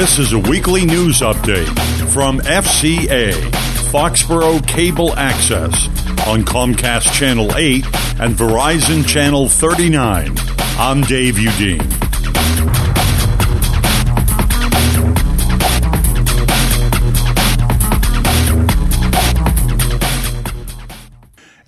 This is a weekly news update from FCA, Foxborough Cable Access, on Comcast Channel 8 and Verizon Channel 39. I'm Dave Udine.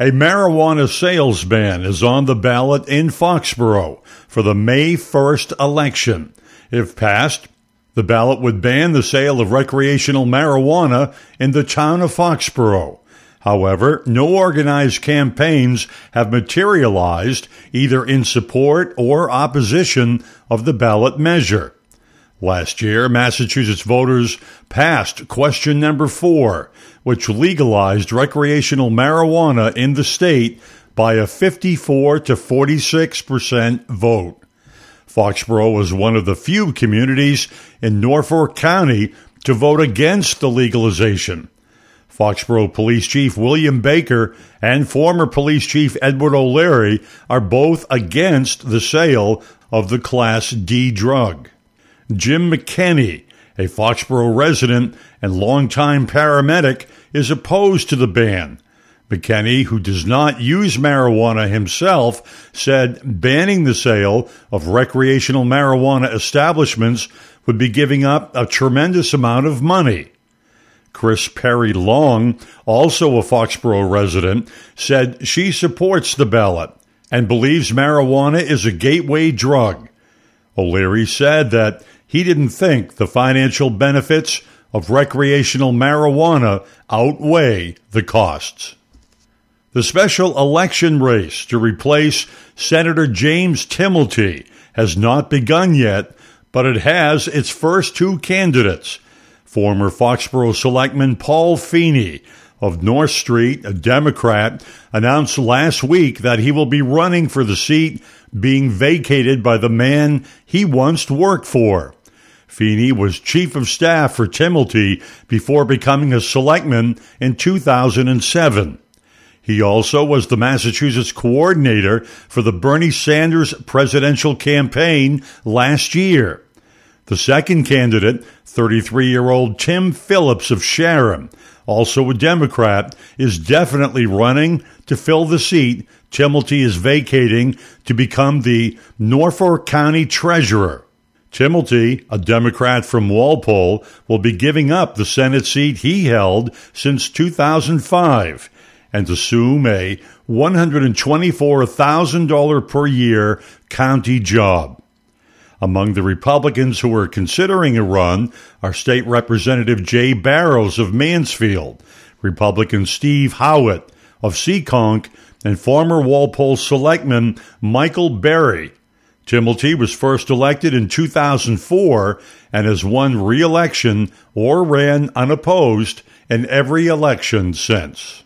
A marijuana sales ban is on the ballot in Foxborough for the May 1st election. If passed, the ballot would ban the sale of recreational marijuana in the town of Foxborough. However, no organized campaigns have materialized either in support or opposition of the ballot measure. Last year, Massachusetts voters passed question number four, which legalized recreational marijuana in the state by a 54 to 46 percent vote. Foxborough was one of the few communities in Norfolk County to vote against the legalization. Foxborough Police Chief William Baker and former Police Chief Edward O'Leary are both against the sale of the Class D drug. Jim McKenney, a Foxborough resident and longtime paramedic, is opposed to the ban. McKenney, who does not use marijuana himself, said banning the sale of recreational marijuana establishments would be giving up a tremendous amount of money. Chris Perry Long, also a Foxborough resident, said she supports the ballot and believes marijuana is a gateway drug. O'Leary said that he didn't think the financial benefits of recreational marijuana outweigh the costs. The special election race to replace Senator James Timilty has not begun yet, but it has its first two candidates. Former Foxborough Selectman Paul Feeney of North Street, a Democrat, announced last week that he will be running for the seat being vacated by the man he once worked for. Feeney was chief of staff for Timilty before becoming a selectman in 2007. He also was the Massachusetts coordinator for the Bernie Sanders presidential campaign last year. The second candidate, 33 year old Tim Phillips of Sharon, also a Democrat, is definitely running to fill the seat Timilty is vacating to become the Norfolk County Treasurer. Timilty, a Democrat from Walpole, will be giving up the Senate seat he held since 2005 and assume a $124,000 per year county job. Among the Republicans who are considering a run are State Representative Jay Barrows of Mansfield, Republican Steve Howitt of Seekonk, and former Walpole Selectman Michael Berry. Timilty was first elected in 2004 and has won re election or ran unopposed in every election since.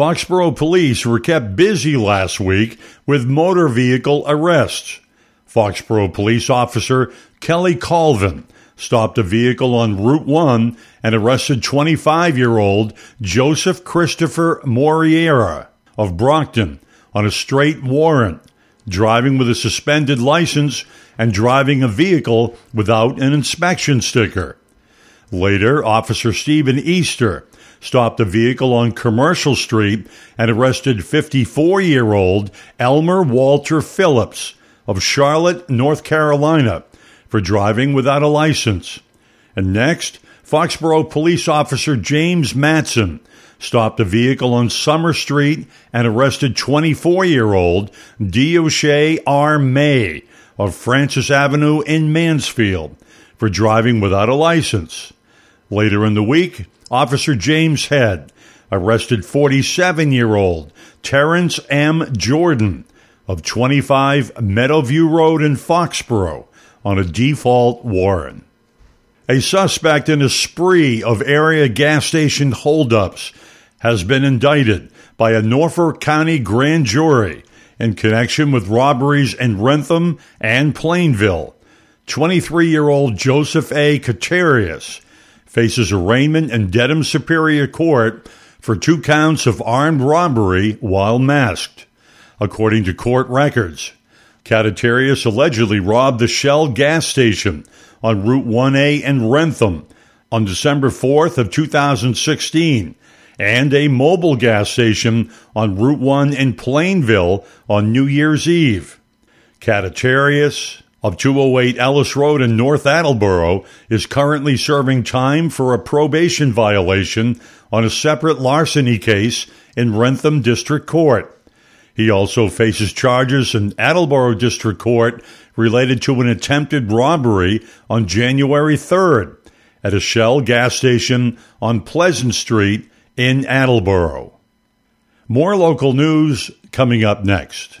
Foxborough police were kept busy last week with motor vehicle arrests. Foxborough police officer Kelly Colvin stopped a vehicle on Route 1 and arrested 25 year old Joseph Christopher Moriera of Brockton on a straight warrant, driving with a suspended license and driving a vehicle without an inspection sticker. Later, Officer Stephen Easter stopped a vehicle on Commercial Street and arrested 54 year old Elmer Walter Phillips of Charlotte, North Carolina, for driving without a license. And next, Foxborough police officer James Matson stopped a vehicle on Summer Street and arrested 24 year old Deoshay R. May of Francis Avenue in Mansfield for driving without a license. Later in the week, Officer James Head arrested 47 year old Terrence M. Jordan of 25 Meadowview Road in Foxborough on a default warrant. A suspect in a spree of area gas station holdups has been indicted by a Norfolk County grand jury in connection with robberies in Wrentham and Plainville. 23 year old Joseph A. Katerius faces arraignment in Dedham Superior Court for two counts of armed robbery while masked. According to court records, Cataterius allegedly robbed the Shell gas station on Route 1A in Wrentham on December 4th of 2016 and a Mobil gas station on Route 1 in Plainville on New Year's Eve. Cataterius of 208 Ellis Road in North Attleboro is currently serving time for a probation violation on a separate larceny case in Wrentham District Court. He also faces charges in Attleboro District Court related to an attempted robbery on January 3rd at a Shell gas station on Pleasant Street in Attleboro. More local news coming up next.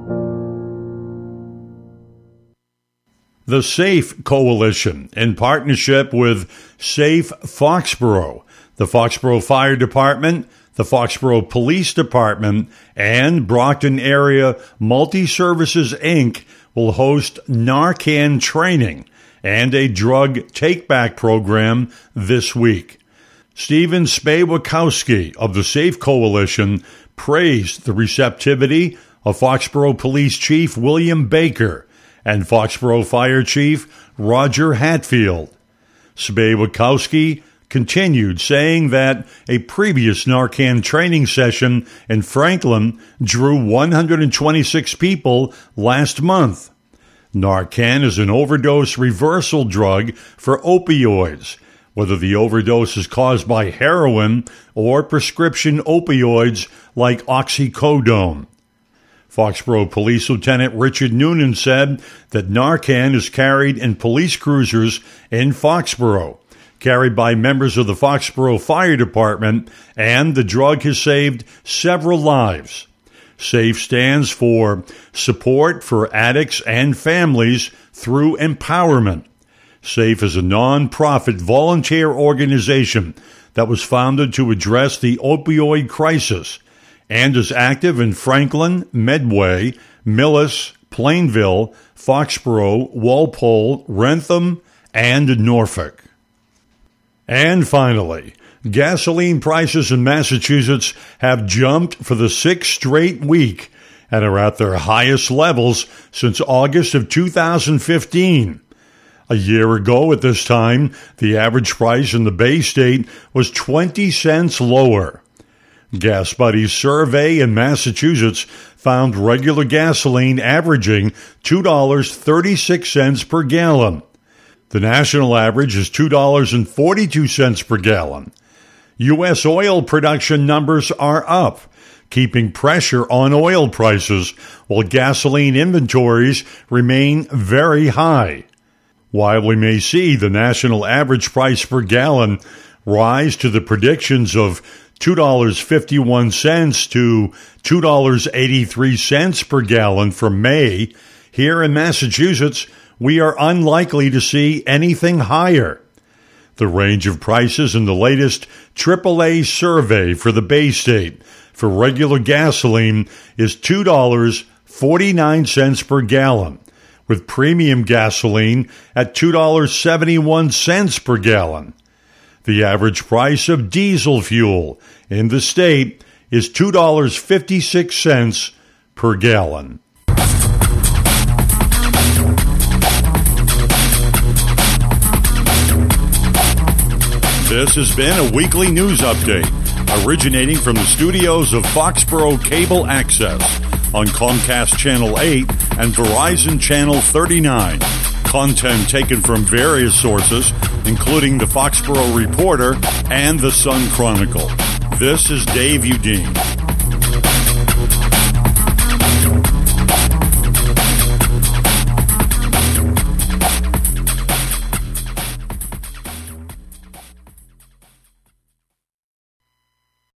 The SAFE Coalition, in partnership with Safe Foxborough, the Foxborough Fire Department, the Foxborough Police Department, and Brockton Area Multi Services Inc., will host Narcan training and a drug take back program this week. Stephen Spaywakowski of the Safe Coalition praised the receptivity of Foxborough Police Chief William Baker and Foxborough Fire Chief Roger Hatfield. Spaywakowski continued saying that a previous Narcan training session in Franklin drew 126 people last month. Narcan is an overdose reversal drug for opioids, whether the overdose is caused by heroin or prescription opioids like oxycodone. Foxborough Police Lieutenant Richard Noonan said that Narcan is carried in police cruisers in Foxborough, carried by members of the Foxborough Fire Department, and the drug has saved several lives. SAFE stands for Support for Addicts and Families Through Empowerment. SAFE is a non-profit volunteer organization that was founded to address the opioid crisis – and is active in Franklin, Medway, Millis, Plainville, Foxborough, Walpole, Wrentham, and Norfolk. And finally, gasoline prices in Massachusetts have jumped for the sixth straight week and are at their highest levels since August of 2015. A year ago at this time, the average price in the Bay State was 20 cents lower. Gas Buddy's survey in Massachusetts found regular gasoline averaging $2.36 per gallon. The national average is $2.42 per gallon. U.S. oil production numbers are up, keeping pressure on oil prices while gasoline inventories remain very high. While we may see the national average price per gallon rise to the predictions of $2.51 to $2.83 per gallon for May, here in Massachusetts, we are unlikely to see anything higher. The range of prices in the latest AAA survey for the Bay State for regular gasoline is $2.49 per gallon, with premium gasoline at $2.71 per gallon. The average price of diesel fuel in the state is $2.56 per gallon. This has been a weekly news update originating from the studios of Foxborough Cable Access on Comcast Channel 8 and Verizon Channel 39. Content taken from various sources, including the Foxborough Reporter and the Sun Chronicle. This is Dave Udine.